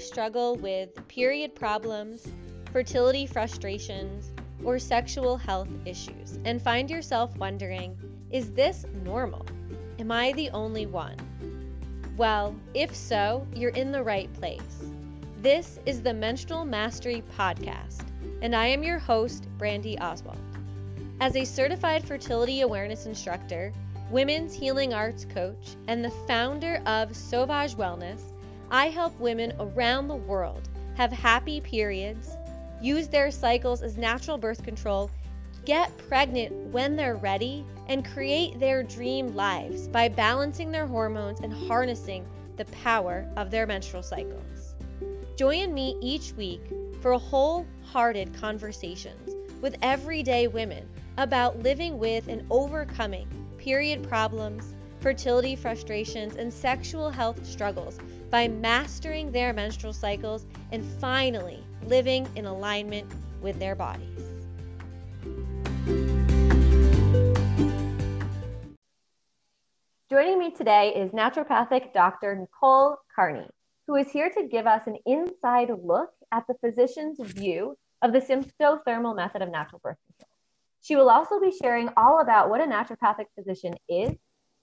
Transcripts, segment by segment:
struggle with period problems, fertility frustrations, or sexual health issues and find yourself wondering, is this normal? Am I the only one? Well, if so, you're in the right place. This is the Menstrual Mastery Podcast, and I am your host, Brandy Oswald. As a certified fertility awareness instructor, women's healing arts coach, and the founder of Sauvage Wellness, I help women around the world have happy periods, use their cycles as natural birth control, get pregnant when they're ready, and create their dream lives by balancing their hormones and harnessing the power of their menstrual cycles. Join me each week for wholehearted conversations with everyday women about living with and overcoming period problems, fertility frustrations, and sexual health struggles by mastering their menstrual cycles and finally living in alignment with their bodies. Joining me today is naturopathic Dr. Nicole Carney, who is here to give us an inside look at the physician's view of the symptothermal method of natural birth control. She will also be sharing all about what a naturopathic physician is,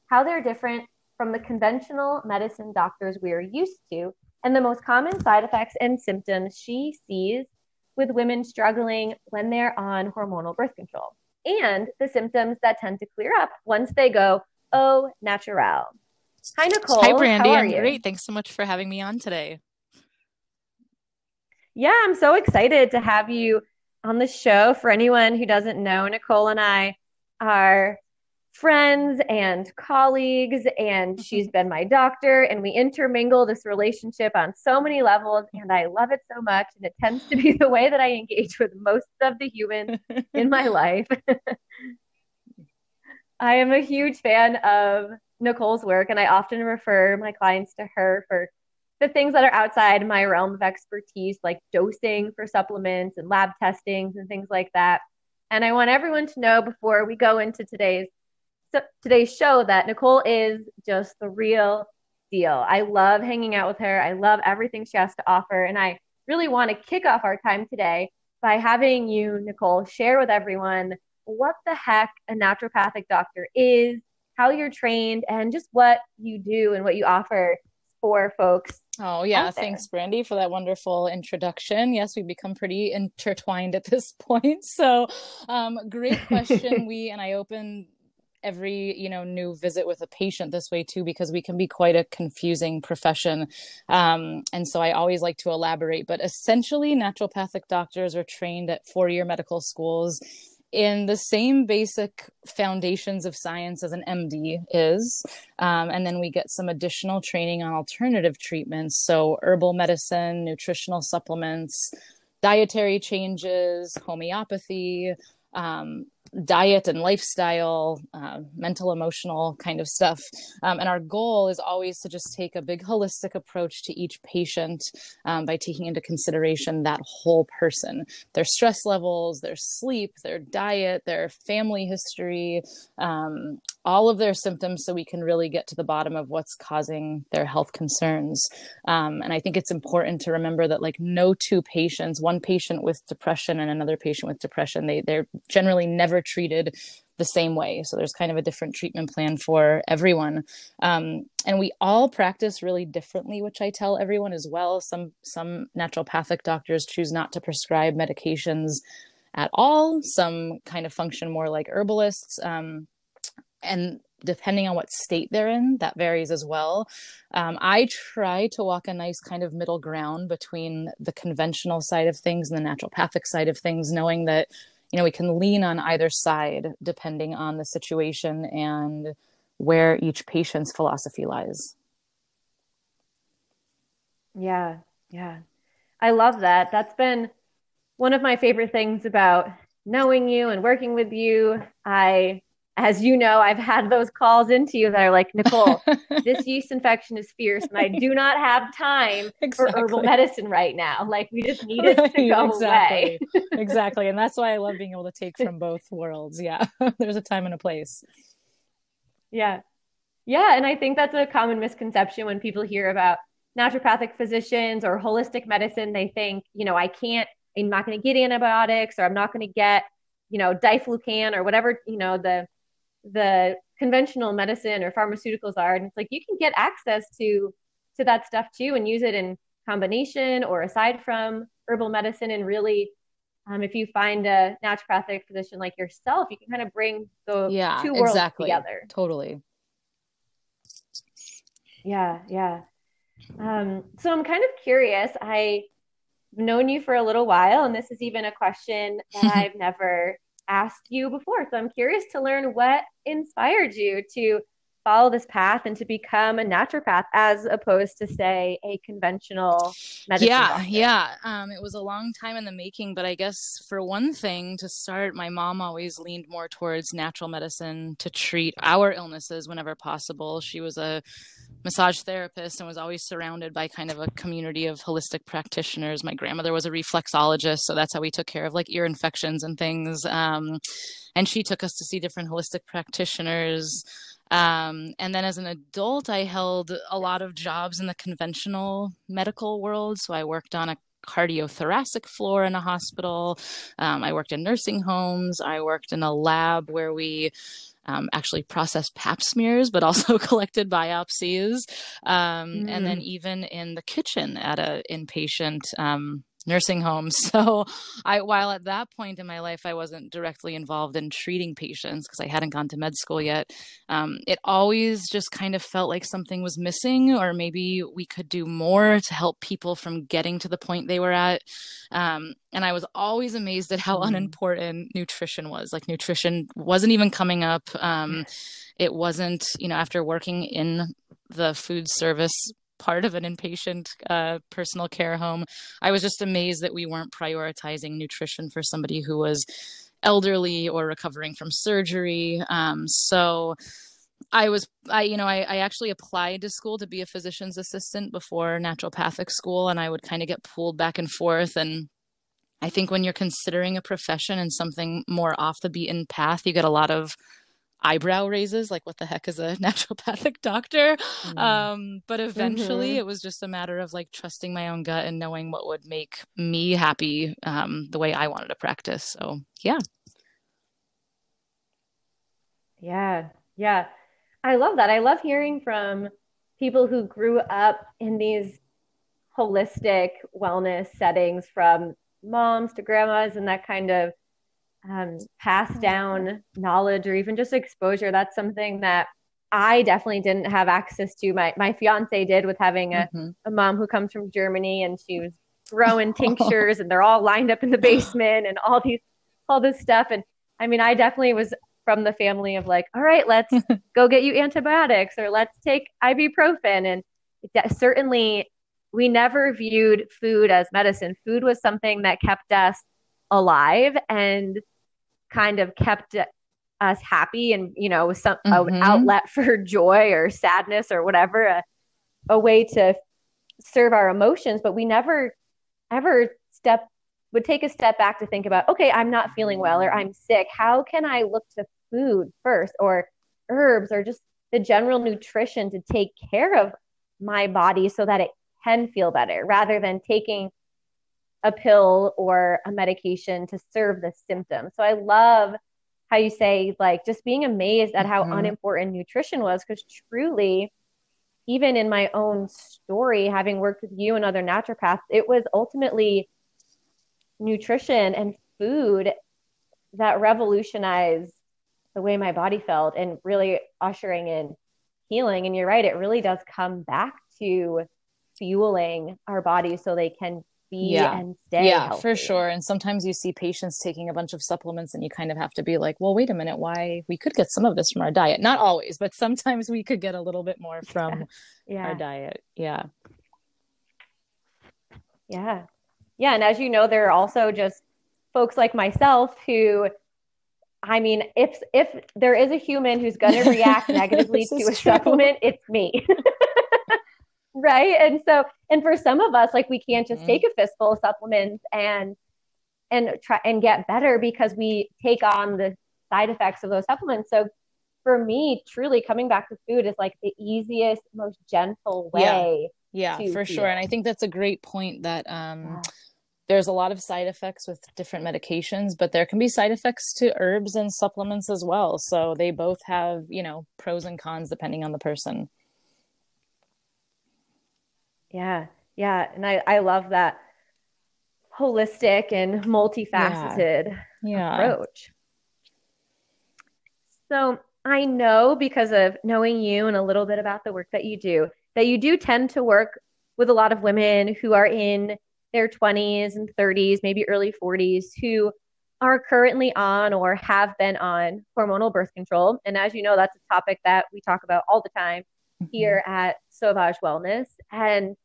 how they're different from the conventional medicine doctors we are used to, and the most common side effects and symptoms she sees with women struggling when they're on hormonal birth control, and the symptoms that tend to clear up once they go au natural. Hi, Nicole. Hi, Brandy. I'm you? great. Thanks so much for having me on today. Yeah, I'm so excited to have you on the show. For anyone who doesn't know, Nicole and I are friends and colleagues, and mm-hmm. she's been my doctor, and we intermingle this relationship on so many levels, mm-hmm. and I love it so much. And it tends to be the way that I engage with most of the humans in my life. I am a huge fan of Nicole's work, and I often refer my clients to her for the things that are outside my realm of expertise, like dosing for supplements and lab testings and things like that. And I want everyone to know before we go into today's today's show that Nicole is just the real deal. I love hanging out with her. I love everything she has to offer, and I really want to kick off our time today by having you, Nicole, share with everyone what the heck a naturopathic doctor is, how you're trained, and just what you do and what you offer for folks Oh, yeah. Thanks, Brandy, for that wonderful introduction. Yes, we've become pretty intertwined at this point. So, um, great question. we, and I open every you know new visit with a patient this way too because we can be quite a confusing profession um, and so i always like to elaborate but essentially naturopathic doctors are trained at four year medical schools in the same basic foundations of science as an MD is. Um, and then we get some additional training on alternative treatments. So, herbal medicine, nutritional supplements, dietary changes, homeopathy, um, diet and lifestyle, uh, mental, emotional kind of stuff. Um, and our goal is always to just take a big holistic approach to each patient um, by taking into consideration that whole person their stress levels, their sleep, their diet, their family history, um, all of their symptoms so we can really get to the bottom of what's causing their health concerns. Um, and I think it's important to remember that, like, no two patients, one patient with depression and another patient with depression, they, they're generally never treated the same way. So there's kind of a different treatment plan for everyone. Um, and we all practice really differently, which I tell everyone as well. Some some naturopathic doctors choose not to prescribe medications at all. Some kind of function more like herbalists. Um, and depending on what state they're in, that varies as well. Um, I try to walk a nice kind of middle ground between the conventional side of things and the naturopathic side of things, knowing that you know we can lean on either side depending on the situation and where each patient's philosophy lies. Yeah, yeah. I love that. That's been one of my favorite things about knowing you and working with you. I as you know, I've had those calls into you that are like, Nicole, this yeast infection is fierce, and I do not have time exactly. for herbal medicine right now. Like, we just need it right, to go exactly. away. exactly. And that's why I love being able to take from both worlds. Yeah. There's a time and a place. Yeah. Yeah. And I think that's a common misconception when people hear about naturopathic physicians or holistic medicine, they think, you know, I can't, I'm not going to get antibiotics or I'm not going to get, you know, diflucan or whatever, you know, the, the conventional medicine or pharmaceuticals are. And it's like, you can get access to, to that stuff too and use it in combination or aside from herbal medicine and really um, if you find a naturopathic physician like yourself, you can kind of bring the yeah, two worlds exactly. together. Totally. Yeah, yeah. Um, so I'm kind of curious. I've known you for a little while, and this is even a question that I've never asked you before. So I'm curious to learn what inspired you to follow this path and to become a naturopath as opposed to say a conventional medicine yeah doctor? yeah. Um, it was a long time in the making but i guess for one thing to start my mom always leaned more towards natural medicine to treat our illnesses whenever possible. She was a massage therapist and was always surrounded by kind of a community of holistic practitioners. My grandmother was a reflexologist so that's how we took care of like ear infections and things. Um, and she took us to see different holistic practitioners um, and then as an adult, I held a lot of jobs in the conventional medical world. So I worked on a cardiothoracic floor in a hospital. Um, I worked in nursing homes. I worked in a lab where we um, actually processed pap smears, but also collected biopsies. Um, mm. And then mm. even in the kitchen at an inpatient um, nursing homes. So I while at that point in my life I wasn't directly involved in treating patients because I hadn't gone to med school yet, um, it always just kind of felt like something was missing, or maybe we could do more to help people from getting to the point they were at. Um, and I was always amazed at how mm. unimportant nutrition was. Like nutrition wasn't even coming up. Um, it wasn't, you know, after working in the food service part of an inpatient uh, personal care home. I was just amazed that we weren't prioritizing nutrition for somebody who was elderly or recovering from surgery. Um, so I was, I, you know, I, I actually applied to school to be a physician's assistant before naturopathic school, and I would kind of get pulled back and forth. And I think when you're considering a profession and something more off the beaten path, you get a lot of eyebrow raises like what the heck is a naturopathic doctor mm. um, but eventually mm-hmm. it was just a matter of like trusting my own gut and knowing what would make me happy um, the way i wanted to practice so yeah yeah yeah i love that i love hearing from people who grew up in these holistic wellness settings from moms to grandmas and that kind of um, pass mm-hmm. down knowledge or even just exposure. That's something that I definitely didn't have access to. My my fiance did with having a, mm-hmm. a mom who comes from Germany and she was growing tinctures and they're all lined up in the basement and all these all this stuff. And I mean, I definitely was from the family of like, all right, let's go get you antibiotics or let's take ibuprofen. And certainly we never viewed food as medicine. Food was something that kept us alive and kind of kept us happy and you know some mm-hmm. an outlet for joy or sadness or whatever a, a way to serve our emotions but we never ever step would take a step back to think about okay i'm not feeling well or i'm sick how can i look to food first or herbs or just the general nutrition to take care of my body so that it can feel better rather than taking a pill or a medication to serve the symptom. So I love how you say like just being amazed at how mm-hmm. unimportant nutrition was because truly even in my own story having worked with you and other naturopaths it was ultimately nutrition and food that revolutionized the way my body felt and really ushering in healing and you're right it really does come back to fueling our bodies so they can be yeah. and stay. Yeah, healthy. for sure. And sometimes you see patients taking a bunch of supplements and you kind of have to be like, well, wait a minute, why we could get some of this from our diet. Not always, but sometimes we could get a little bit more from yeah. our diet. Yeah. Yeah. Yeah. And as you know, there are also just folks like myself who I mean, if if there is a human who's going to react negatively to a true. supplement, it's me. right and so and for some of us like we can't just mm-hmm. take a fistful of supplements and and try and get better because we take on the side effects of those supplements so for me truly coming back to food is like the easiest most gentle way Yeah, for feel. sure. And I think that's a great point that um yeah. there's a lot of side effects with different medications, but there can be side effects to herbs and supplements as well. So they both have, you know, pros and cons depending on the person. Yeah. Yeah. And I, I love that holistic and multifaceted yeah. Yeah. approach. So I know because of knowing you and a little bit about the work that you do that you do tend to work with a lot of women who are in their 20s and 30s, maybe early 40s, who are currently on or have been on hormonal birth control. And as you know, that's a topic that we talk about all the time mm-hmm. here at Sauvage Wellness. And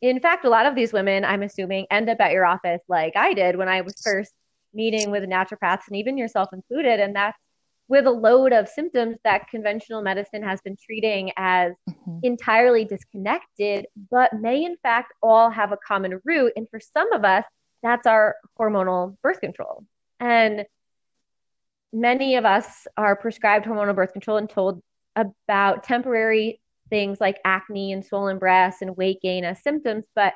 in fact, a lot of these women, I'm assuming, end up at your office like I did when I was first meeting with naturopaths and even yourself included. And that's with a load of symptoms that conventional medicine has been treating as mm-hmm. entirely disconnected, but may in fact all have a common root. And for some of us, that's our hormonal birth control. And many of us are prescribed hormonal birth control and told about temporary things like acne and swollen breasts and weight gain as symptoms, but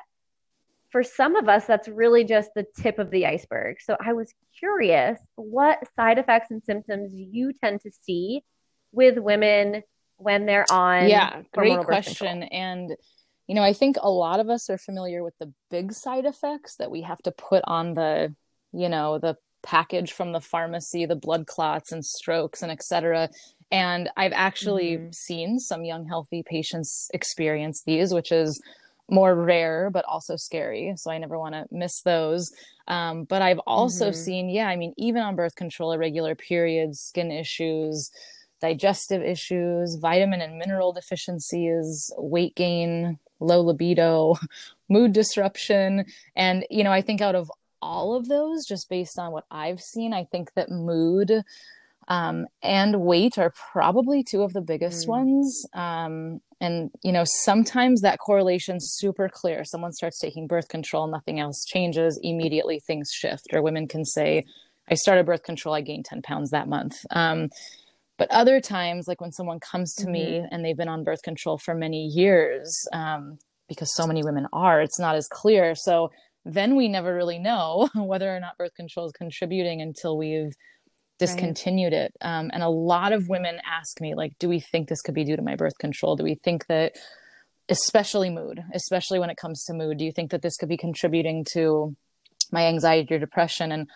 for some of us, that's really just the tip of the iceberg. So I was curious what side effects and symptoms you tend to see with women when they're on. Yeah, great question. And, you know, I think a lot of us are familiar with the big side effects that we have to put on the, you know, the package from the pharmacy, the blood clots and strokes and etc. And I've actually mm-hmm. seen some young healthy patients experience these, which is more rare but also scary so i never want to miss those um, but i've also mm-hmm. seen yeah i mean even on birth control irregular periods skin issues digestive issues vitamin and mineral deficiencies weight gain low libido mood disruption and you know i think out of all of those just based on what i've seen i think that mood um, and weight are probably two of the biggest mm. ones. Um, and you know, sometimes that correlation's super clear. Someone starts taking birth control, nothing else changes. Immediately, things shift. Or women can say, "I started birth control, I gained ten pounds that month." Um, but other times, like when someone comes to mm-hmm. me and they've been on birth control for many years, um, because so many women are, it's not as clear. So then we never really know whether or not birth control is contributing until we've discontinued right. it um, and a lot of women ask me like do we think this could be due to my birth control do we think that especially mood especially when it comes to mood do you think that this could be contributing to my anxiety or depression and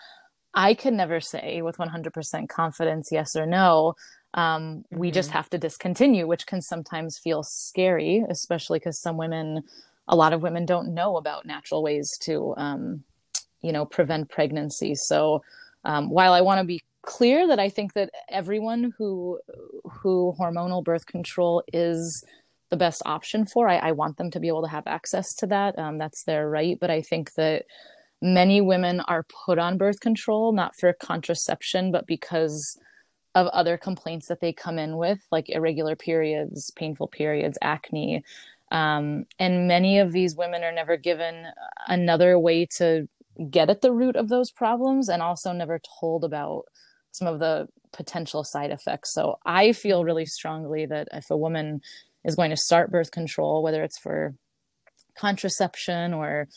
i can never say with 100% confidence yes or no um, mm-hmm. we just mm-hmm. have to discontinue which can sometimes feel scary especially because some women a lot of women don't know about natural ways to um, you know prevent pregnancy so um, while I want to be clear that I think that everyone who who hormonal birth control is the best option for. I, I want them to be able to have access to that. Um, that's their right. But I think that many women are put on birth control not for contraception, but because of other complaints that they come in with, like irregular periods, painful periods, acne. Um, and many of these women are never given another way to get at the root of those problems and also never told about some of the potential side effects. So I feel really strongly that if a woman is going to start birth control, whether it's for contraception or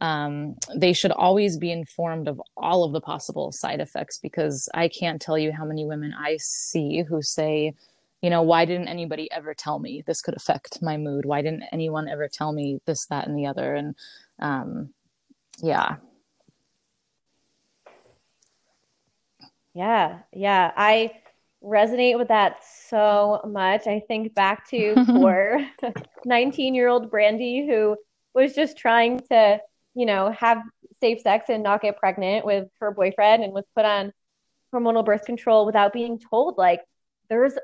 um, they should always be informed of all of the possible side effects because I can't tell you how many women I see who say, you know, why didn't anybody ever tell me this could affect my mood? Why didn't anyone ever tell me this, that, and the other? And um, yeah, Yeah, yeah. I resonate with that so much. I think back to poor 19 year old Brandy who was just trying to, you know, have safe sex and not get pregnant with her boyfriend and was put on hormonal birth control without being told. Like, there's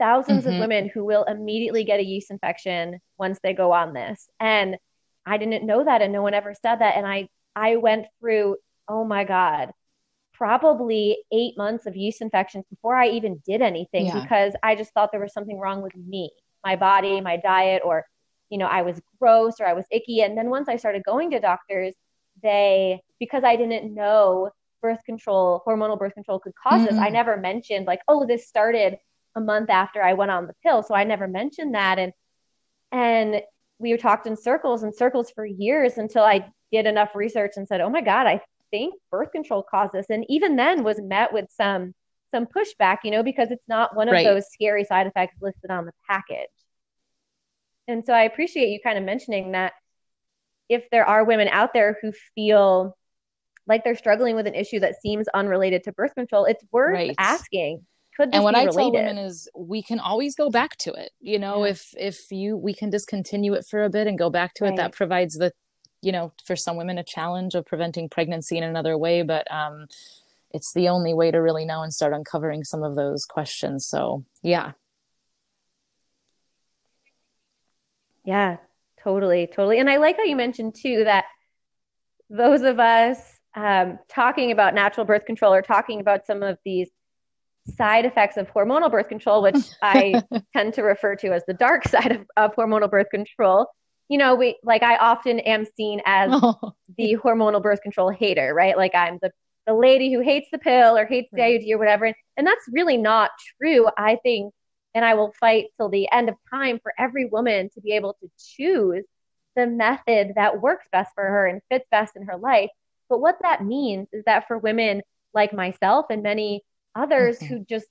1000s mm-hmm. of women who will immediately get a yeast infection once they go on this. And I didn't know that and no one ever said that. And I, I went through, oh my God, probably eight months of yeast infections before I even did anything yeah. because I just thought there was something wrong with me, my body, my diet, or, you know, I was gross or I was icky. And then once I started going to doctors, they, because I didn't know birth control, hormonal birth control could because mm-hmm. this, I never mentioned, like, oh, this started a month after I went on the pill. So I never mentioned that. And, and we talked in circles and circles for years until I did enough research and said, "Oh my god, I think birth control caused this." And even then was met with some some pushback, you know, because it's not one of right. those scary side effects listed on the package. And so I appreciate you kind of mentioning that if there are women out there who feel like they're struggling with an issue that seems unrelated to birth control, it's worth right. asking. Could and what I related? tell women is we can always go back to it. You know, yeah. if if you we can discontinue it for a bit and go back to right. it, that provides the you know, for some women a challenge of preventing pregnancy in another way. But um it's the only way to really know and start uncovering some of those questions. So yeah. Yeah, totally, totally. And I like how you mentioned too that those of us um, talking about natural birth control or talking about some of these side effects of hormonal birth control, which I tend to refer to as the dark side of, of, hormonal birth control. You know, we like I often am seen as oh. the hormonal birth control hater, right? Like I'm the the lady who hates the pill or hates the IUD or whatever. And, and that's really not true. I think, and I will fight till the end of time for every woman to be able to choose the method that works best for her and fits best in her life. But what that means is that for women like myself and many others mm-hmm. who just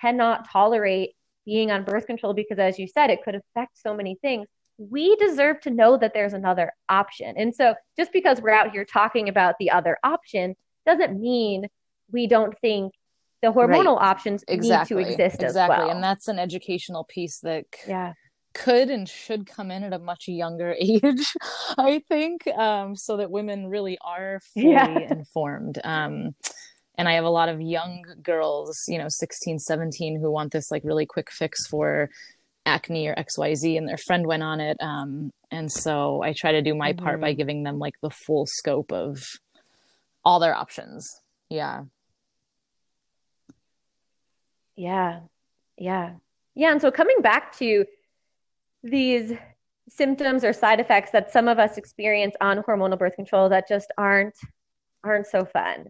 cannot tolerate being on birth control because, as you said, it could affect so many things. We deserve to know that there's another option. And so, just because we're out here talking about the other option doesn't mean we don't think the hormonal right. options exactly. need to exist exactly. as well. And that's an educational piece that yeah could and should come in at a much younger age, I think, um, so that women really are fully yeah. informed. Um, and I have a lot of young girls, you know, 16, 17, who want this like really quick fix for acne or XYZ, and their friend went on it. Um, and so I try to do my mm-hmm. part by mm-hmm. giving them like the full scope of all their options. Yeah. Yeah. Yeah. Yeah. And so coming back to these symptoms or side effects that some of us experience on hormonal birth control that just aren't aren't so fun.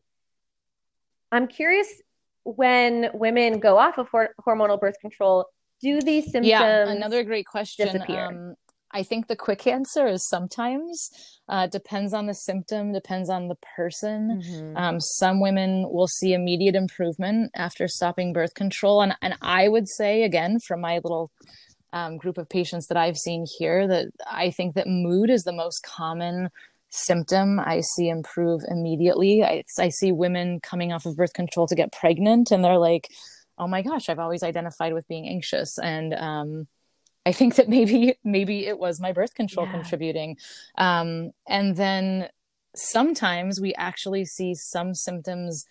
I'm curious when women go off of hormonal birth control, do these symptoms Yeah, another great question. Um, I think the quick answer is sometimes. Uh, depends on the symptom, depends on the person. Mm-hmm. Um, some women will see immediate improvement after stopping birth control, and and I would say again from my little um, group of patients that I've seen here that I think that mood is the most common symptom I see improve immediately. I, I see women coming off of birth control to get pregnant, and they're like, "Oh my gosh, I've always identified with being anxious," and um, I think that maybe maybe it was my birth control yeah. contributing. Um, and then sometimes we actually see some symptoms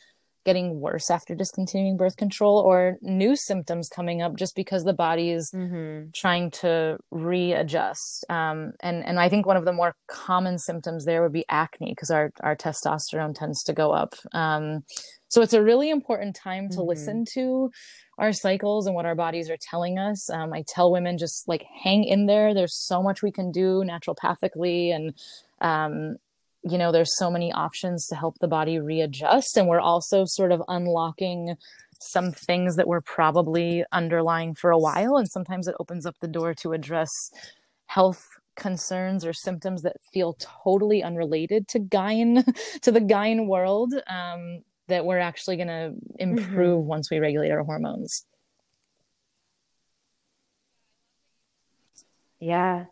getting worse after discontinuing birth control or new symptoms coming up just because the body is mm-hmm. trying to readjust. Um, and, and I think one of the more common symptoms there would be acne because our, our testosterone tends to go up. Um, so it's a really important time to mm-hmm. listen to our cycles and what our bodies are telling us. Um, I tell women just like hang in there. There's so much we can do naturopathically and um, you know there's so many options to help the body readjust and we're also sort of unlocking some things that were probably underlying for a while and sometimes it opens up the door to address health concerns or symptoms that feel totally unrelated to gyne to the gyne world um, that we're actually going to improve mm-hmm. once we regulate our hormones yeah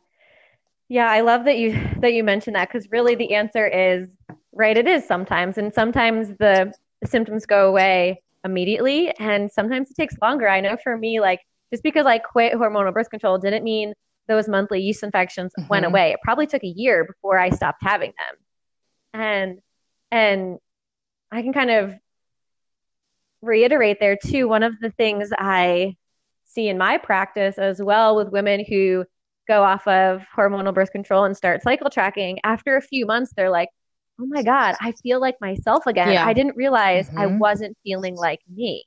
yeah, I love that you that you mentioned that because really the answer is right. It is sometimes, and sometimes the, the symptoms go away immediately, and sometimes it takes longer. I know for me, like just because I quit hormonal birth control didn't mean those monthly yeast infections mm-hmm. went away. It probably took a year before I stopped having them, and and I can kind of reiterate there too. One of the things I see in my practice as well with women who go off of hormonal birth control and start cycle tracking, after a few months, they're like, oh my God, I feel like myself again. Yeah. I didn't realize mm-hmm. I wasn't feeling like me.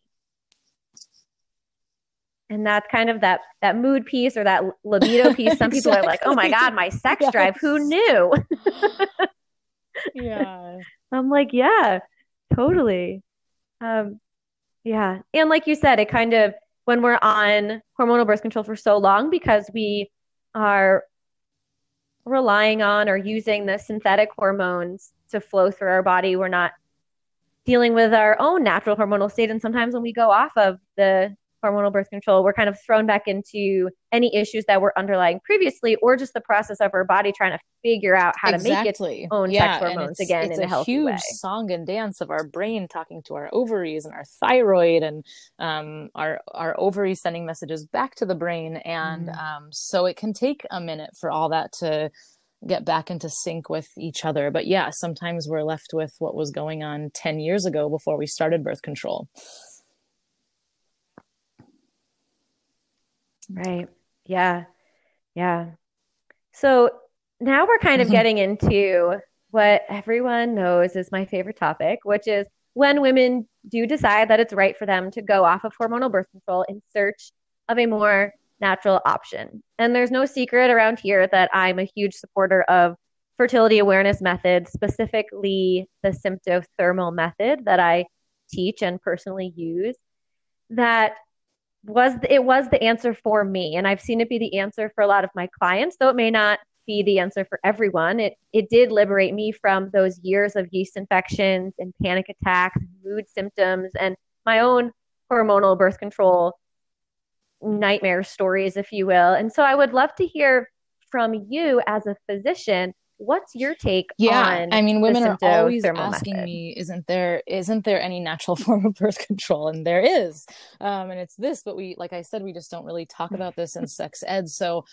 And that's kind of that that mood piece or that libido piece. Some people exactly. are like, "Oh my god, my sex yes. drive, who knew?" yeah. I'm like, "Yeah, totally." Um yeah. And like you said, it kind of when we're on hormonal birth control for so long because we are relying on or using the synthetic hormones to flow through our body. We're not dealing with our own natural hormonal state. And sometimes when we go off of the hormonal birth control, we're kind of thrown back into any issues that were underlying previously, or just the process of our body trying to figure out how exactly. to make its own yeah, sex hormones again it's in a, a huge way. song and dance of our brain talking to our ovaries and our thyroid, and um, our our ovaries sending messages back to the brain, and mm. um, so it can take a minute for all that to get back into sync with each other. But yeah, sometimes we're left with what was going on 10 years ago before we started birth control. Right. Yeah. Yeah. So now we're kind of mm-hmm. getting into what everyone knows is my favorite topic, which is when women do decide that it's right for them to go off of hormonal birth control in search of a more natural option. And there's no secret around here that I'm a huge supporter of fertility awareness methods, specifically the symptothermal method that I teach and personally use. That was it was the answer for me. And i've seen it be the answer for a lot of my clients though it may not be the answer for everyone. It it did liberate me from those years of yeast infections and panic attacks mood symptoms and my own hormonal birth control nightmare stories if you will. And so i would love to hear from you as a physician what's your take yeah i mean women are always asking method? me isn't there isn't there any natural form of birth control? And there is. Um, and it's this but we like i said we just don't really talk about this in sex ed. So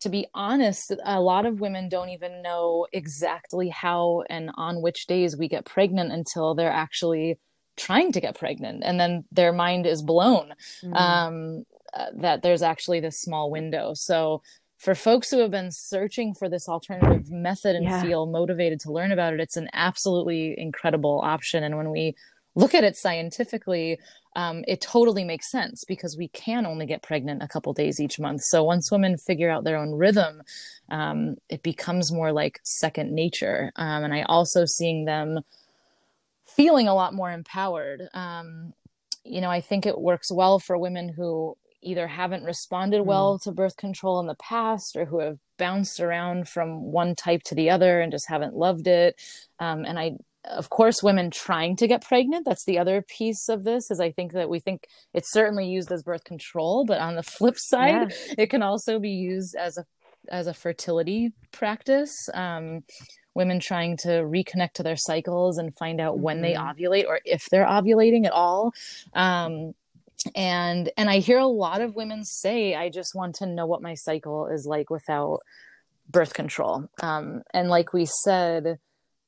to be honest a lot of women don't even know exactly how and on which days we get pregnant until they're actually trying to get pregnant. And then their mind is blown mm. um, uh, that there's actually this small window. So for folks who have been searching for this alternative method and yeah. feel motivated to learn about it, it's an absolutely incredible option. And when we look at it scientifically, um, it totally makes sense because we can only get pregnant a couple days each month. So once women figure out their own rhythm, um, it becomes more like second nature. Um, and I also seeing them feeling a lot more empowered. Um, you know, I think it works well for women who either haven't responded well mm. to birth control in the past or who have bounced around from one type to the other and just haven't loved it. Um, and I, of course, women trying to get pregnant. That's the other piece of this. Is I think that we think it's certainly used as birth control, but on the flip side, yeah. it can also be used as a as a fertility practice. Um, women trying to reconnect to their cycles and find out mm-hmm. when they mm-hmm. ovulate or if they're ovulating at all. Um, and and i hear a lot of women say i just want to know what my cycle is like without birth control um, and like we said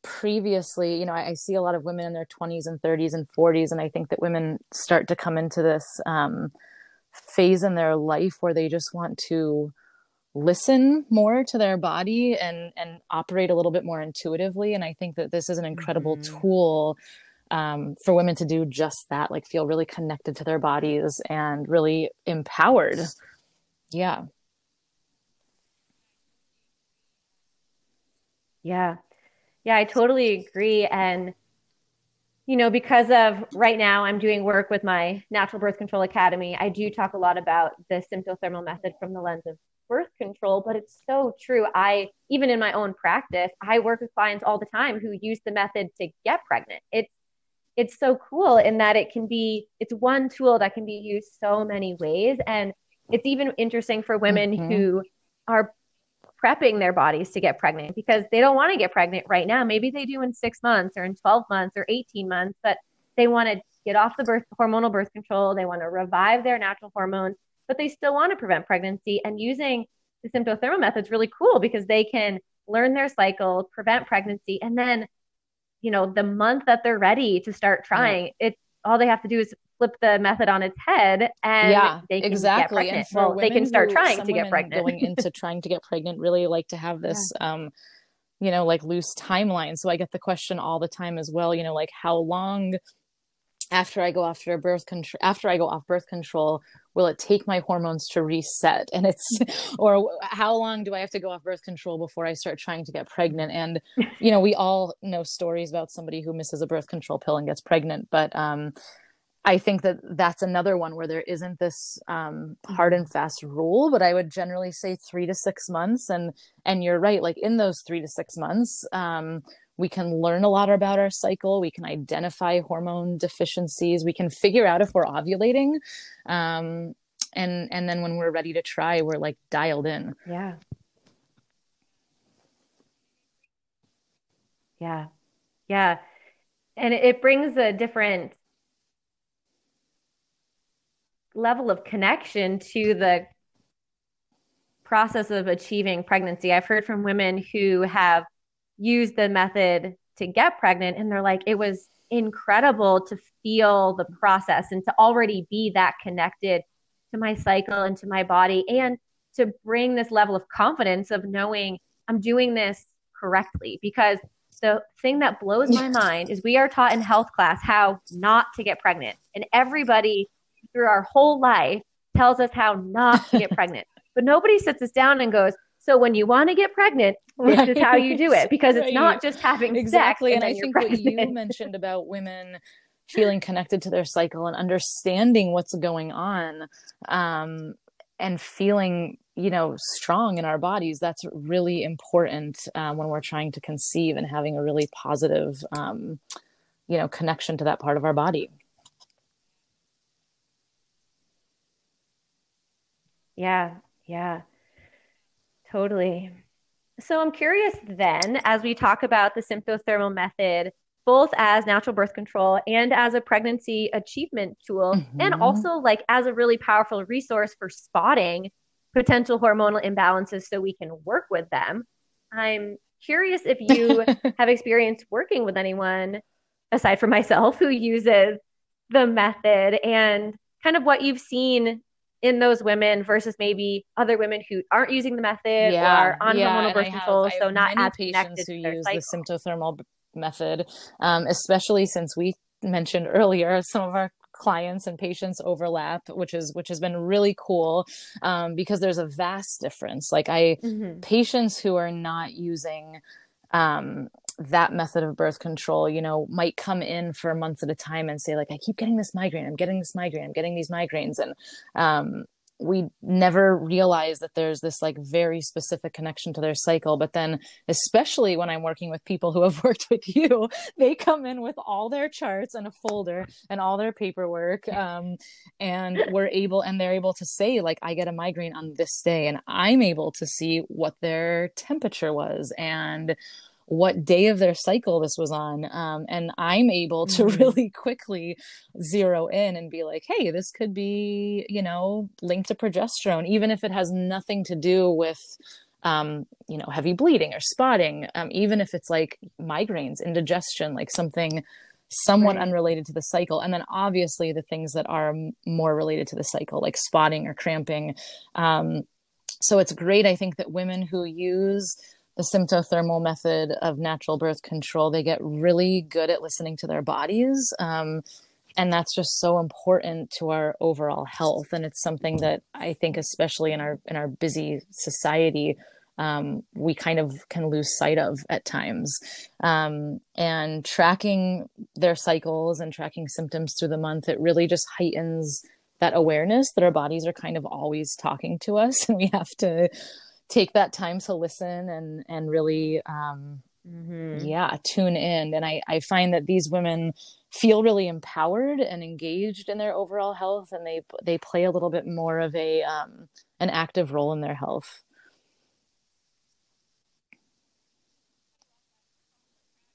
previously you know I, I, see a lot of women in their 20s and 30s and 40s and i think that women start to come into this um, phase in their life where they just want to listen more to their body and and operate a little bit more intuitively and i think that this is an incredible mm-hmm. tool um, for women to do just that, like feel really connected to their bodies and really empowered. Yeah. Yeah. Yeah, I totally agree. And, you know, because of right now, I'm doing work with my Natural Birth Control Academy. I do talk a lot about the symptothermal method from the lens of birth control, but it's so true. I, even in my own practice, I work with clients all the time who use the method to get pregnant. It's it's so cool in that it can be it's one tool that can be used so many ways. And it's even interesting for women mm-hmm. who are prepping their bodies to get pregnant because they don't want to get pregnant right now. Maybe they do in 6 months or in 12 months or 18 months but they want to get off the birth hormonal birth control. They want to revive their natural hormones but they still want to prevent pregnancy. And using the symptothermal method is really cool because they can learn their cycle prevent pregnancy and then you know, the month that they're ready to start trying, yeah. it all they have to do is flip the method on its head and yeah, they can exactly. get pregnant. Well, they can start trying to get pregnant. going into trying to get pregnant really like to have this yeah. um you know like loose timeline. So I get the question all the time as well, you know, like how long after I go after birth control after I go off birth control will it take my hormones to reset? And it's or how long do i have to go off birth control before i start trying to get pregnant? And you know we all know stories about somebody who misses a birth control pill and gets pregnant but um I think that that's another one where there isn't this um, hard and fast rule, but I would generally say three to six months. And and you're right, like in those three to six months, um, we can learn a lot about our cycle. We can identify hormone deficiencies. We can figure out if we're ovulating, um, and and then when we're ready to try, we're like dialed in. Yeah. Yeah. Yeah. And it brings a different level of connection to the process of achieving pregnancy. I've heard from women who have used the method to get pregnant and they're like, it was incredible to feel the process and to already be that connected to my cycle and to my body and to bring this level of confidence of knowing I'm doing this correctly because the thing that blows my mind is we are taught in health class how not to get pregnant and everybody through our whole life tells us how not to get pregnant. But nobody sits us down and goes, so when you want to get pregnant, this is how you do it because right. it's not just having exactly. and, and I think pregnant. what you mentioned about women feeling connected to their cycle and understanding what's going on um, and feeling you know strong in our bodies that's really important uh, when we're trying to conceive and having a really positive um, you know connection to that part of our body Yeah, yeah, totally. So I'm curious then, as we talk about the symptothermal method, both as natural birth control and as a pregnancy achievement tool, mm-hmm. and also like as a really powerful resource for spotting potential hormonal imbalances so we can work with them. I'm curious if you have experience working with anyone aside from myself who uses the method and kind of what you've seen in those women versus maybe other women who aren't using the method yeah, or on yeah. hormonal birth control, have, so not as connected who use cycle. the symptothermal method, um, especially since we mentioned earlier some of our clients and patients overlap which is which has been really cool um, because there's a vast difference like i mm-hmm. patients who are not using um, that method of birth control, you know, might come in for months at a time and say, like, I keep getting this migraine, I'm getting this migraine, I'm getting these migraines. And um, we never realize that there's this like very specific connection to their cycle. But then, especially when I'm working with people who have worked with you, they come in with all their charts and a folder and all their paperwork. Um, and we're able, and they're able to say, like, I get a migraine on this day. And I'm able to see what their temperature was and what day of their cycle this was on. Um, and I'm able to mm-hmm. really quickly zero in and be like, hey, this could be, you know, linked to progesterone, even if it has nothing to do with um, you know, heavy bleeding or spotting, um, even if it's like migraines, indigestion, like something somewhat right. unrelated to the cycle. And then obviously the things that are m- more related to the cycle, like spotting or cramping. Um, so it's great, I think, that women who use the symptothermal method of natural birth control, they get really good at listening to their bodies. Um, and that's just so important to our overall health. And it's something that I think, especially in our in our busy society, um, we kind of can lose sight of at times. Um, and tracking their cycles and tracking symptoms through the month, it really just heightens that awareness that our bodies are kind of always talking to us, and we have to take that time to listen and and really um mm-hmm. yeah tune in. And i i find that these women feel really empowered and engaged in their overall health and they they play a little bit more of a um an active role in their health.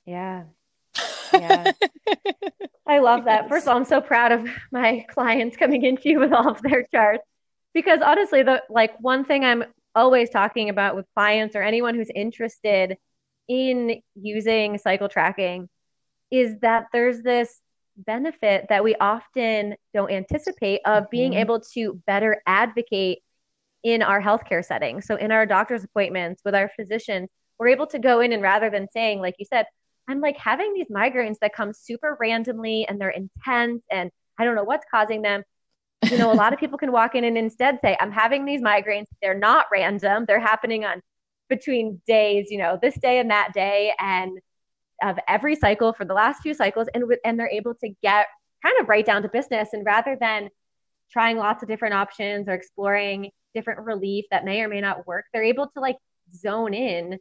Yeah. Yeah. I love that. First of all i'm so proud of my clients coming into you with all of their charts. Because honestly the like one thing i'm always talking about with clients or anyone who's interested in using cycle tracking is that there's this benefit that we often don't anticipate of mm-hmm. being able to better advocate in our healthcare setting. So in our doctor's appointments with our physicians, we're able to go in and rather than saying, like you said, I'm like having these migraines that come super randomly and they're intense and I don't know what's causing them you know, a lot of people can walk in and instead say, I'm having these migraines. They're not random. They're happening on between days, you know, this day and that day and of every cycle for the last few cycles. And, and they're able to get kind of right down to business. And rather than trying lots of different options or exploring different relief that may or may not work, they're able to like zone in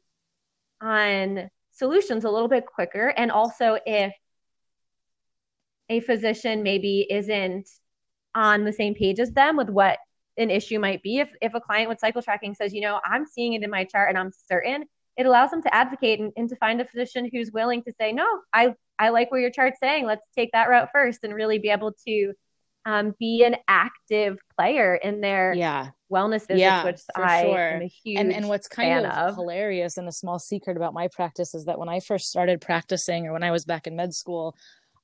on solutions a little bit quicker. And also, if a physician maybe isn't on the same page as them with what an issue might be, if, if a client with cycle tracking says, you know, I'm seeing it in my chart and I'm certain, it allows them to advocate and, and to find a physician who's willing to say, no, I, I like what your chart's saying. Let's take that route first and really be able to um, be an active player in their yeah. wellness visits, yeah, which I sure. am a huge and, and what's kind of, of, hilarious and a small secret about my practice is that when I first started practicing or when I was back in med school,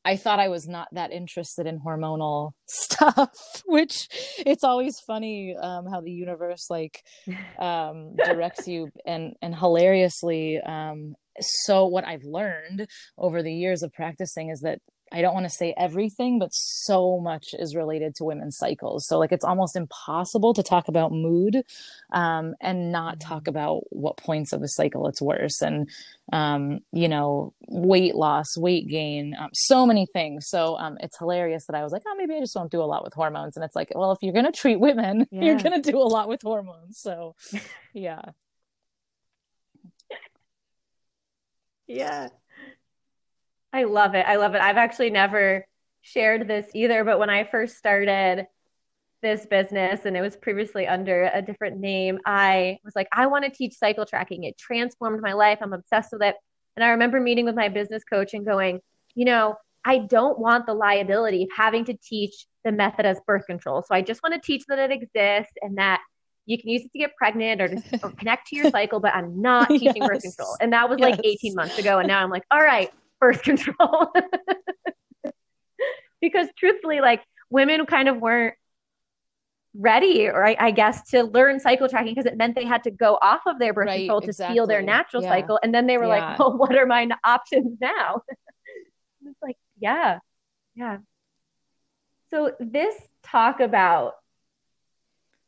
I thought I was not that interested in hormonal stuff, which it's always funny um, how the universe like um, directs you and and hilariously. Um, so what I've learned over the years of practicing is that I don't want to say everything, but so much is related to women's cycles. So, like, it's almost impossible to talk about mood um, and not talk mm-hmm. about what points of the cycle it's worse. And, um, you know, weight loss, weight gain, um, so many things. So, um, it's hilarious that I was like, oh, maybe I just don't do a lot with hormones. And it's like, well, if you're going to treat women, yeah. you're going to do a lot with hormones. So, yeah. yeah. I love it. I love it. I've actually never shared this either, but when I first started this business and it was previously under a different name, I was like, I want to teach cycle tracking. It transformed my life. I'm obsessed with it. And I remember meeting with my business coach and going, you know, I don't want the liability of having to teach the method as birth control. So I just want to teach that it exists and that you can use it to get pregnant or to or connect to your cycle, but I'm not teaching yes. birth control. And that was yes. like 18 months ago. And now I'm like, all right, birth control. because truthfully, like women kind of weren't ready or I, I, guess to learn cycle tracking because it meant they had to go off of their birth right, control to exactly. feel their natural yeah. cycle and then they were yeah. like well what are my options now it's like yeah yeah so this talk about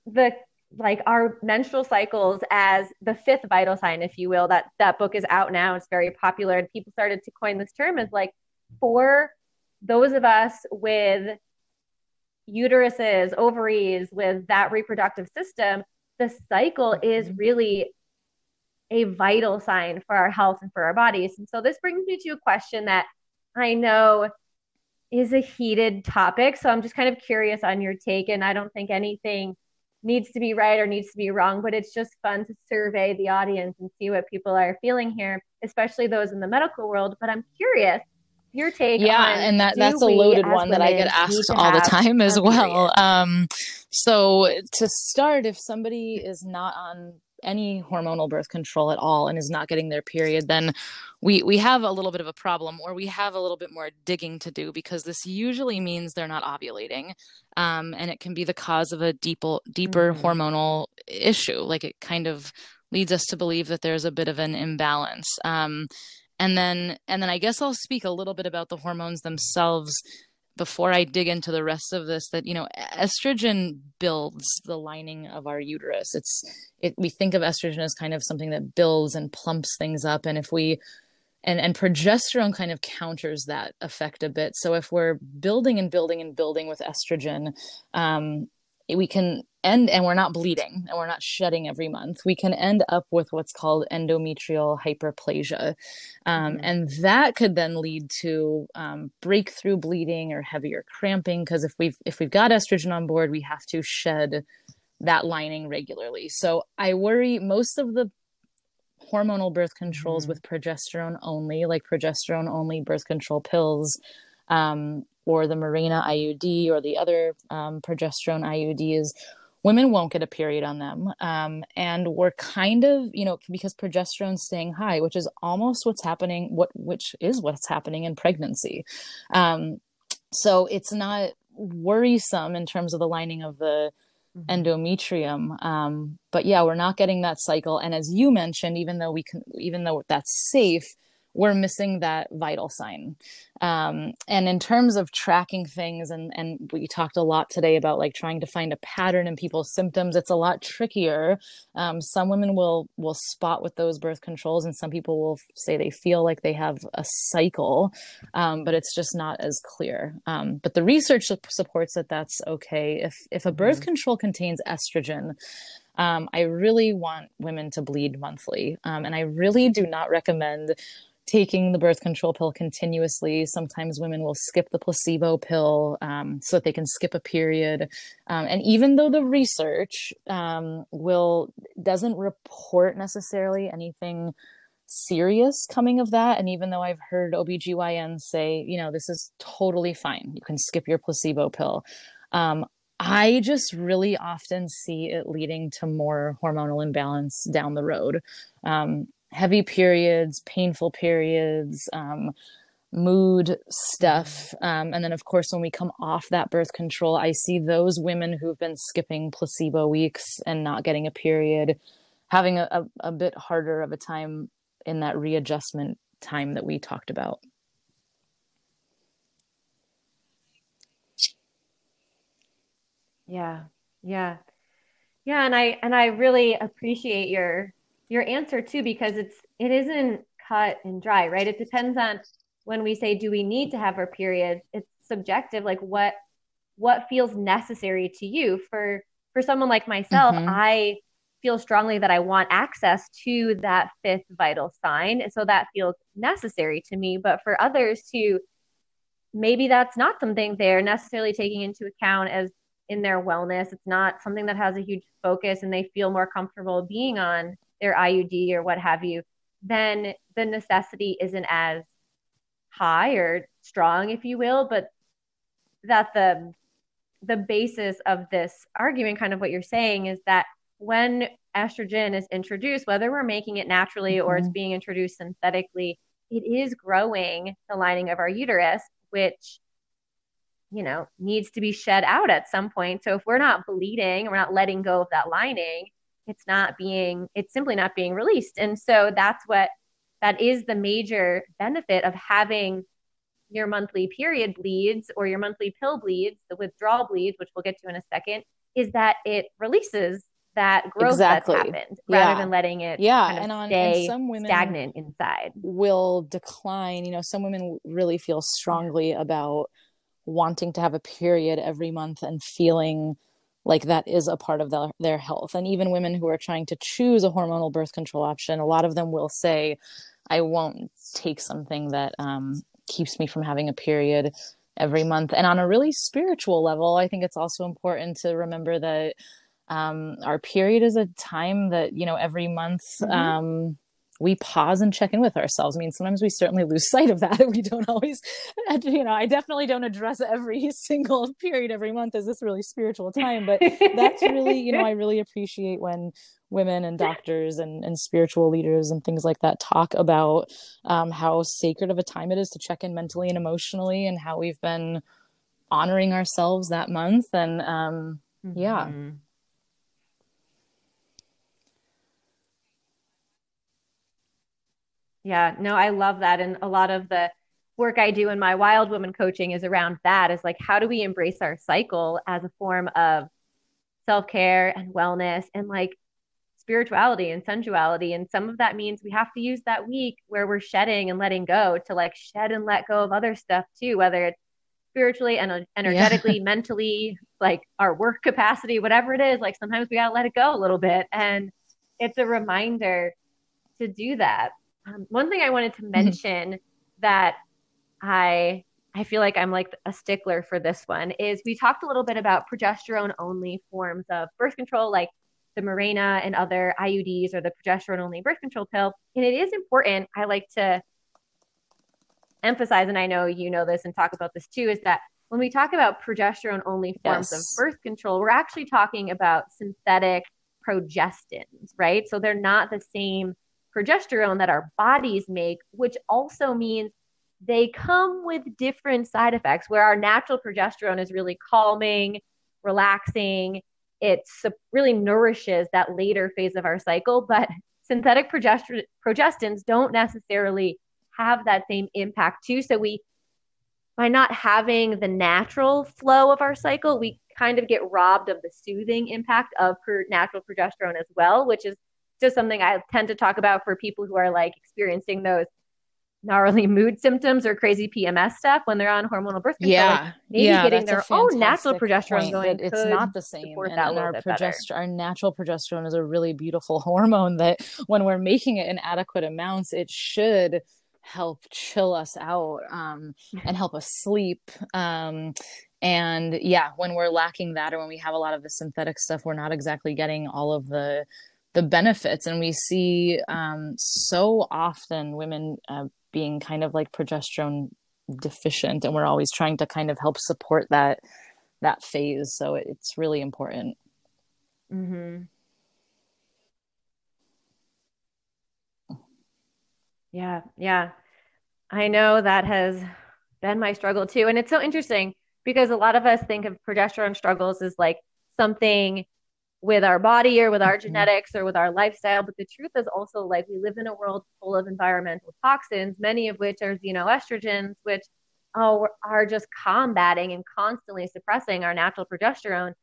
the like our menstrual cycles as the fifth vital sign if you will that that book is out now it's very popular and people started to coin this term as like for those of us with uteruses ovaries with that reproductive system the cycle is mm-hmm. really a vital sign for our health and for our bodies and so this brings me to a question that i know is a heated topic so i'm just kind of curious on your take and i don't think anything needs to be right or needs to be wrong, but it's just fun to survey the audience and see what people are feeling here, especially those in the medical world. But I'm curious your take yeah and that that's a loaded one that i get asked all the time as well um so to start if somebody is not on any hormonal birth control at all and is not getting their period, then we we have a little bit of a problem, or we have a little bit more digging to do because this usually means they're not ovulating, um, and it can be the cause of a deeper deeper mm-hmm. hormonal issue. Like it kind of leads us to believe that there's a bit of an imbalance. Um, and then and then I guess I'll speak a little bit about the hormones themselves before I dig into the rest of this that you know estrogen builds the lining of our uterus. It's it we think of estrogen as kind of something that builds and plumps things up and if we and and progesterone kind of counters that effect a bit. So if we're building and building and building with estrogen, um, we can end and we're not bleeding and we're not shedding every month we can end up with what's called endometrial hyperplasia um, mm-hmm. and that could then lead to um, breakthrough bleeding or heavier cramping because if we've if we've got estrogen on board we have to shed that lining regularly so i worry most of the hormonal birth controls mm-hmm. with progesterone only like progesterone only birth control pills um, or the Mirena IUD or the other um, progesterone IUDs, women won't get a period on them. Um, and we're kind of, you know, because progesterone's staying high, which is almost what's happening, what which is what's happening in pregnancy. Um, so it's not worrisome in terms of the lining of the mm-hmm. endometrium. Um, but yeah, we're not getting that cycle. And as you mentioned, even though we can, even though that's safe, we're missing that vital sign. Um, and in terms of tracking things, and and we talked a lot today about like trying to find a pattern in people's symptoms. It's a lot trickier. Um, some women will will spot with those birth controls, and some people will say they feel like they have a cycle, um, but it's just not as clear. Um, but the research supports that that's okay if if a birth mm-hmm. control contains estrogen um, I really want women to bleed monthly. Um, and I really do not recommend taking the birth control pill continuously. Sometimes women will skip the placebo pill um, so that they can skip a period. Um, and even though the research um, will doesn't report necessarily anything serious coming of that and even though i've heard obgyns say you know this is totally fine you can skip your placebo pill um, I just really often see it leading to more hormonal imbalance down the road. Um, heavy periods, painful periods, um, mood stuff. Um, and then, of course, when we come off that birth control, I see those women who've been skipping placebo weeks and not getting a period having a, a, a bit harder of a time in that readjustment time that we talked about. Yeah. Yeah. Yeah, and I and I really appreciate your your answer too because it's it isn't cut and dry, right? It depends on when we say do we need to have our period, it's subjective like what what feels necessary to you for for someone like myself, mm-hmm. I feel strongly that I want access to that fifth vital sign. So that feels necessary to me. But for others to maybe that's not something they're necessarily taking into account as in their wellness. It's not something that has a huge focus and they feel more comfortable being on their IUD or what have you, then the necessity isn't as high or strong, if you will, but that the the basis of this argument, kind of what you're saying, is that when estrogen is introduced, whether we're making it naturally mm-hmm. or it's mm-hmm. being introduced synthetically, it is growing the lining of our uterus, which you know, needs to be shed out at some point. So if we're not bleeding, we're not letting go of that lining, it's not being, it's simply not being released. And so that's what, that is the major benefit of having your monthly period bleeds or your monthly pill bleeds, the withdrawal bleeds, which we'll get to in a second, is that it releases that growth exactly. that's happened rather yeah. than letting it yeah kind of and on stay and some women stagnant inside will decline you know some women really feel strongly about wanting to have a period every month and feeling like that is a part of the, their health. And even women who are trying to choose a hormonal birth control option, a lot of them will say, I won't take something that um, keeps me from having a period every month. And on a really spiritual level, I think it's also important to remember that um, our period is a time that, you know, every month. Mm-hmm. Um, we pause and check in with ourselves. I mean, sometimes we certainly lose sight of that. We don't always, you know, I definitely don't address every single period every month as this really spiritual time, but that's really, you know, I really appreciate when women and doctors and, and spiritual leaders and things like that talk about um, how sacred of a time it is to check in mentally and emotionally and how we've been honoring ourselves that month. And um, mm-hmm. Yeah. No, I love that. And a lot of the work I do in my wild woman coaching is around that is like, how do we embrace our cycle as a form of self care and wellness and like spirituality and sensuality? And some of that means we have to use that week where we're shedding and letting go to like shed and let go of other stuff too, whether it's spiritually and energetically, yeah. mentally, like our work capacity, whatever it is. Like sometimes we got to let it go a little bit. And it's a reminder to do that. Um, one thing I wanted to mm-hmm. mention that I I feel like I'm like a stickler for this one is we talked a little bit about progesterone only forms of birth control like the Mirena and other IUDs or the progesterone only birth control pill. And it is important, I like to emphasize, and I know you know this and talk about this too, is that when we talk about progesterone only forms yes. of birth control, we're actually talking about synthetic progestins, right? So they're not the same progesterone that our bodies make, which also means they come with different side effects where our natural progesterone is really calming, relaxing. It really nourishes that later phase of our cycle, but synthetic progestins don't necessarily have that same impact too. So we, by not having the natural flow of our cycle, we kind of get robbed of the soothing impact of natural progesterone as well, which is just something I tend to talk about for people who are like experiencing those gnarly mood symptoms or crazy PMS stuff when they're on hormonal birth control. Yeah, like maybe yeah, getting their own natural progesterone going. It's not the same, and, and our progesterone, our natural progesterone is a really beautiful hormone that when we're making it in adequate amounts, it should help chill us out um, and help us sleep. Um, and yeah, when we're lacking that, or when we have a lot of the synthetic stuff, we're not exactly getting all of the the benefits. And we see um, so often women uh, being kind of like progesterone deficient and we're always trying to kind of help support that that phase. So it's really important. Mm-hmm. yeah yeah. I know that has been my struggle too. And it's so interesting because a lot of us think of progesterone struggles as like something with our body or with our mm-hmm. genetics or with our lifestyle. But the truth is also like we live in a world full of environmental toxins, many of which are xenoestrogens, which oh, are just combating and constantly suppressing our natural progesterone.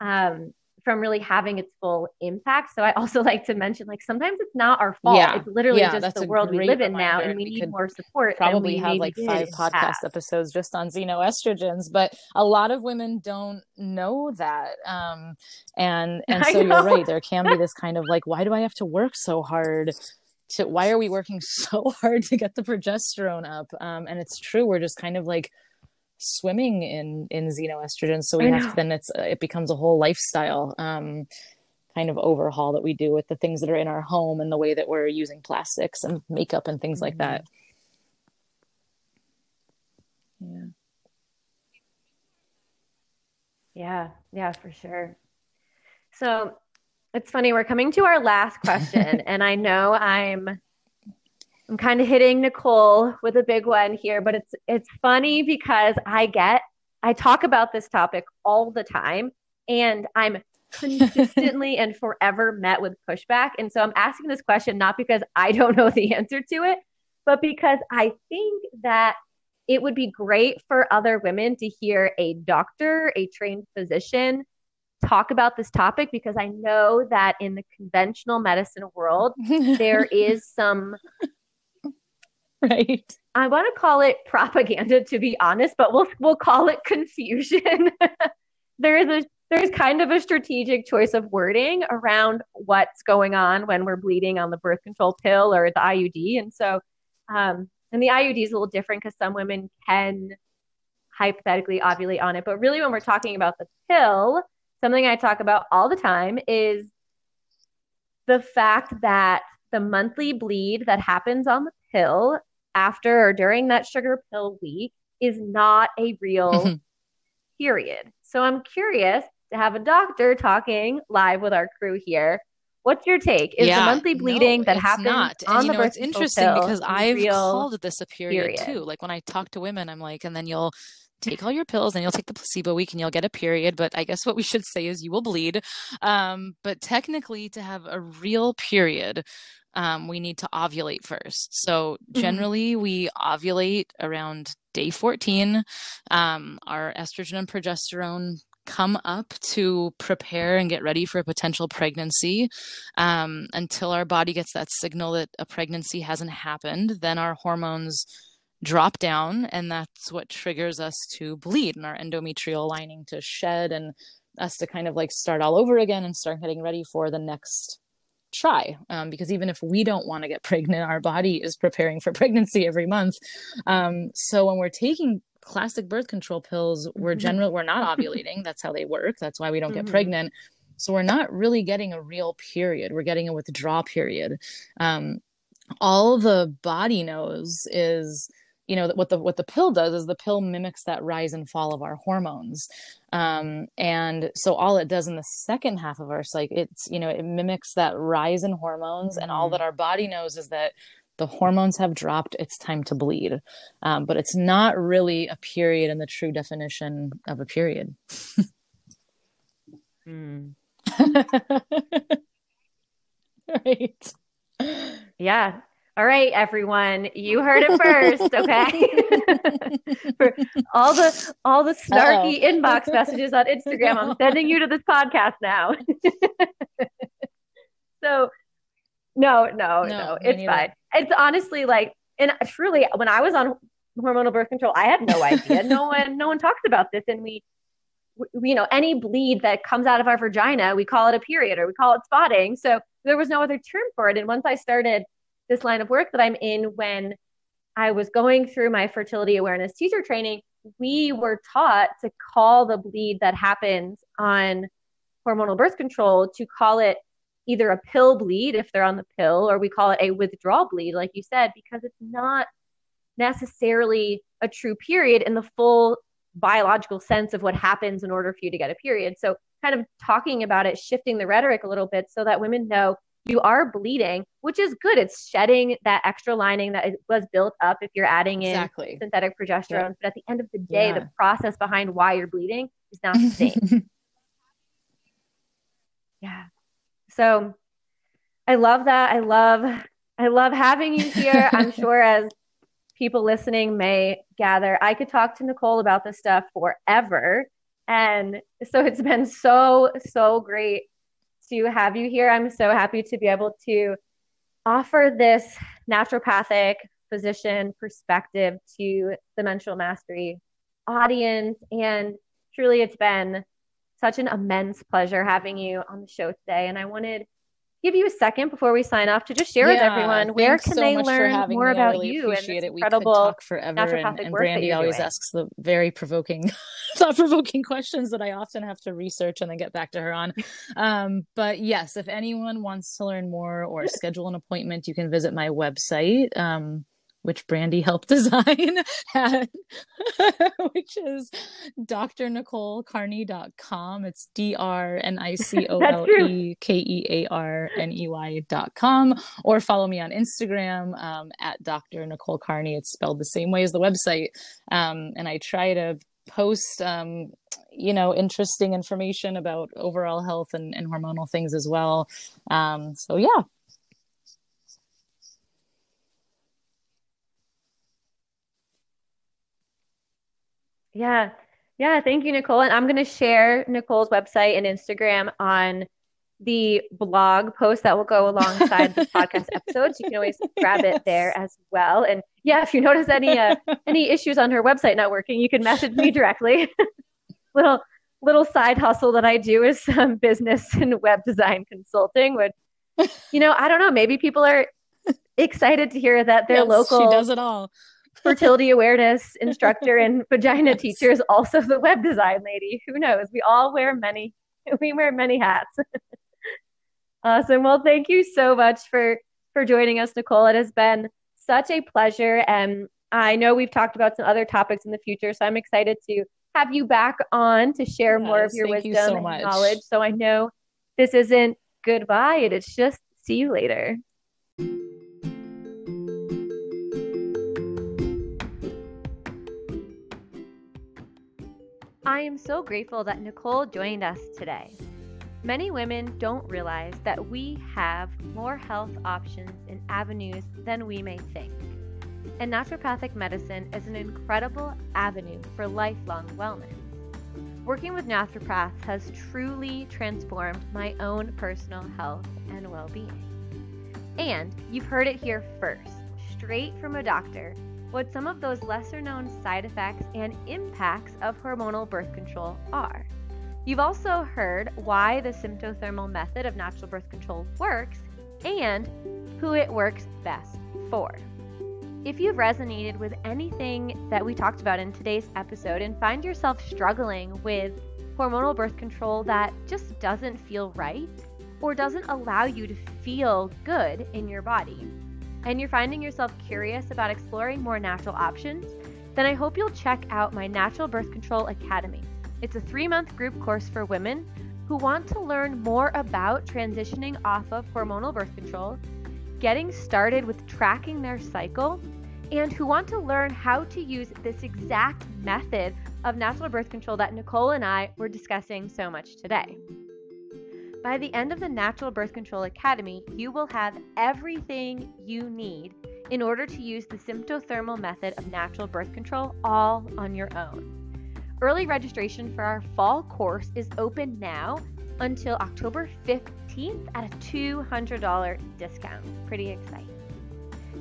Um, from really having its full impact. So I also like to mention, like sometimes it's not our fault. Yeah. It's literally yeah, just the world we live in now, and we, we need more support. Probably have like five podcast episodes just on xenoestrogens, but a lot of women don't know that. Um, and and so you're right. There can be this kind of like, why do I have to work so hard? To, why are we working so hard to get the progesterone up? Um, and it's true. We're just kind of like swimming in in xenoestrogen. So we have to then it's it becomes a whole lifestyle um kind of overhaul that we do with the things that are in our home and the way that we're using plastics and makeup and things mm-hmm. like that. Yeah. Yeah. Yeah for sure. So it's funny we're coming to our last question and i know i'm I'm kind of hitting Nicole with a big one here, but it's it's funny because I get I talk about this topic all the time and I'm consistently and forever met with pushback. And so I'm asking this question not because I don't know the answer to it, but because I think that it would be great for other women to hear a doctor, a trained physician talk about this topic because I know that in the conventional medicine world, there is some right i want to call it propaganda to be honest but we'll we'll call it confusion there is a there's kind of a strategic choice of wording around what's going on when we're bleeding on the birth control pill or the IUD. And so, um, and the IUD is a little different because some women can hypothetically ovulate on it. But really, when we're talking about the pill, something I talk about all the time is the fact that the monthly bleed that happens on the pill after or during that sugar pill week is not a real mm-hmm. period. So I'm curious to have a doctor talking live with our crew here. What's your take? Is yeah, the monthly bleeding no, that happens not. on and, the know, birth it's interesting because I've called this a period, period too. Like when I talk to women, I'm like, and then you'll take all your pills and you'll take the placebo week and you'll get a period. But I guess what we should say is you will bleed. Um, but technically, to have a real period, um, we need to ovulate first. So mm-hmm. generally, mm-hmm. we ovulate around day 14. Um, our estrogen and progesterone come up to prepare and get ready for a potential pregnancy um, until our body gets that signal that a pregnancy hasn't happened. Then our hormones drop down, and that's what triggers us to bleed and our endometrial lining to shed and us to kind of like start all over again and start getting ready for the next try. Um, because even if we don't want to get pregnant our body is preparing for pregnancy every month. Um, so when we're taking classic birth control pills we're mm-hmm. general we're not ovulating. That's how they work. That's why we don't mm-hmm. get pregnant. So we're not really getting a real period. We're getting a withdrawal period. Um, all the body knows is you know what the what the pill does is the pill mimics that rise and fall of our hormones. Um, and so all it does in the second half of our cycle it's you know it mimics that rise in hormones and all that mm-hmm. our body knows is that the hormones have dropped it's time to bleed. Um, but it's not really a period in the true definition of a period. Mm. right. Yeah All right, everyone, you heard it first, okay? For all the all the snarky Uh-oh. inbox messages on Instagram, I'm sending you to this podcast now. so, no, no, no, no it's fine. It's honestly like, and truly, when I was on hormonal birth control, I had no idea. no one, no one talks about this, and we you know, any bleed that comes out of our vagina, we call it a period or we call it spotting. So there was no other term for it. And once I started this line of work that I'm in, when I was going through my fertility awareness teacher training, we were taught to call the bleed that happens on hormonal birth control to call it either a pill bleed if they're on the pill, or we call it a withdrawal bleed, like you said, because it's not necessarily a true period in the full biological sense of what happens in order for you to get a period. So, kind of talking about it, shifting the rhetoric a little bit so that women know you are bleeding, which is good. It's shedding that extra lining that was built up if you're adding in exactly. synthetic progesterone. But at the end of the day, yeah. the process behind why you're bleeding is not the same. yeah. So I love that. I love I love having you here. I'm sure as people listening may gather, I could talk to Nicole about this stuff forever. And so it's been so, so great to have you here. I'm so happy to be able to offer this naturopathic physician perspective to the menstrual mastery audience. And truly, it's been such an immense pleasure having you on the show today. And I wanted give you a second before we sign off to just share yeah, with everyone where can so they learn more about really you and this incredible we talk forever and, and Brandy always doing. asks the very provoking thought-provoking questions that I often have to research and then get back to her on. Um, but yes if anyone wants to learn more or schedule an appointment you can visit my website. Um, which Brandy helped design, at, which is drnicolekearney.com. It's D R N I C O L E K E A R N E Y.com. Or follow me on Instagram um, at Dr. Nicole Kearney. It's spelled the same way as the website. Um, and I try to post um, you know interesting information about overall health and, and hormonal things as well um, so yeah Yeah. Yeah. Thank you, Nicole. And I'm going to share Nicole's website and Instagram on the blog post that will go alongside this podcast episode. So you can always grab it there as well. And yeah, if you notice any uh, any issues on her website not working, you can message me directly. little little side hustle that I do is some business and web design consulting. Which you know, I don't know. Maybe people are excited to hear that their yes, local she does it all fertility awareness instructor and vagina teacher is also the web design lady. Who knows? We all wear many we wear many hats. awesome. Well, thank you so much for for joining us, Nicole. It has been such a pleasure and I know we've talked about some other topics in the future, so I'm excited to have you back on to share yes, more of your wisdom you so and much. knowledge. So I know this isn't goodbye, it is just see you later. I am so grateful that Nicole joined us today. Many women don't realize that we have more health options and avenues than we may think. And naturopathic medicine is an incredible avenue for lifelong wellness. Working with naturopaths has truly transformed my own personal health and well being. And you've heard it here first, straight from a doctor what some of those lesser known side effects and impacts of hormonal birth control are. You've also heard why the symptothermal method of natural birth control works and who it works best for. If you've resonated with anything that we talked about in today's episode and find yourself struggling with hormonal birth control that just doesn't feel right or doesn't allow you to feel good in your body, and you're finding yourself curious about exploring more natural options, then I hope you'll check out my Natural Birth Control Academy. It's a three month group course for women who want to learn more about transitioning off of hormonal birth control, getting started with tracking their cycle, and who want to learn how to use this exact method of natural birth control that Nicole and I were discussing so much today. By the end of the Natural Birth Control Academy, you will have everything you need in order to use the symptothermal method of natural birth control all on your own. Early registration for our fall course is open now until October 15th at a $200 discount. Pretty exciting.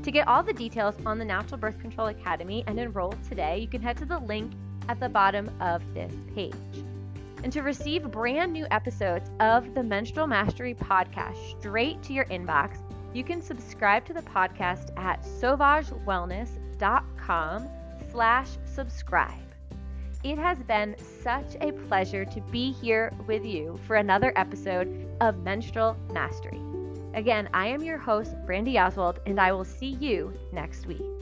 To get all the details on the Natural Birth Control Academy and enroll today, you can head to the link at the bottom of this page. And to receive brand new episodes of the Menstrual Mastery podcast straight to your inbox, you can subscribe to the podcast at sauvagewellness.com slash subscribe. It has been such a pleasure to be here with you for another episode of Menstrual Mastery. Again, I am your host, Brandy Oswald, and I will see you next week.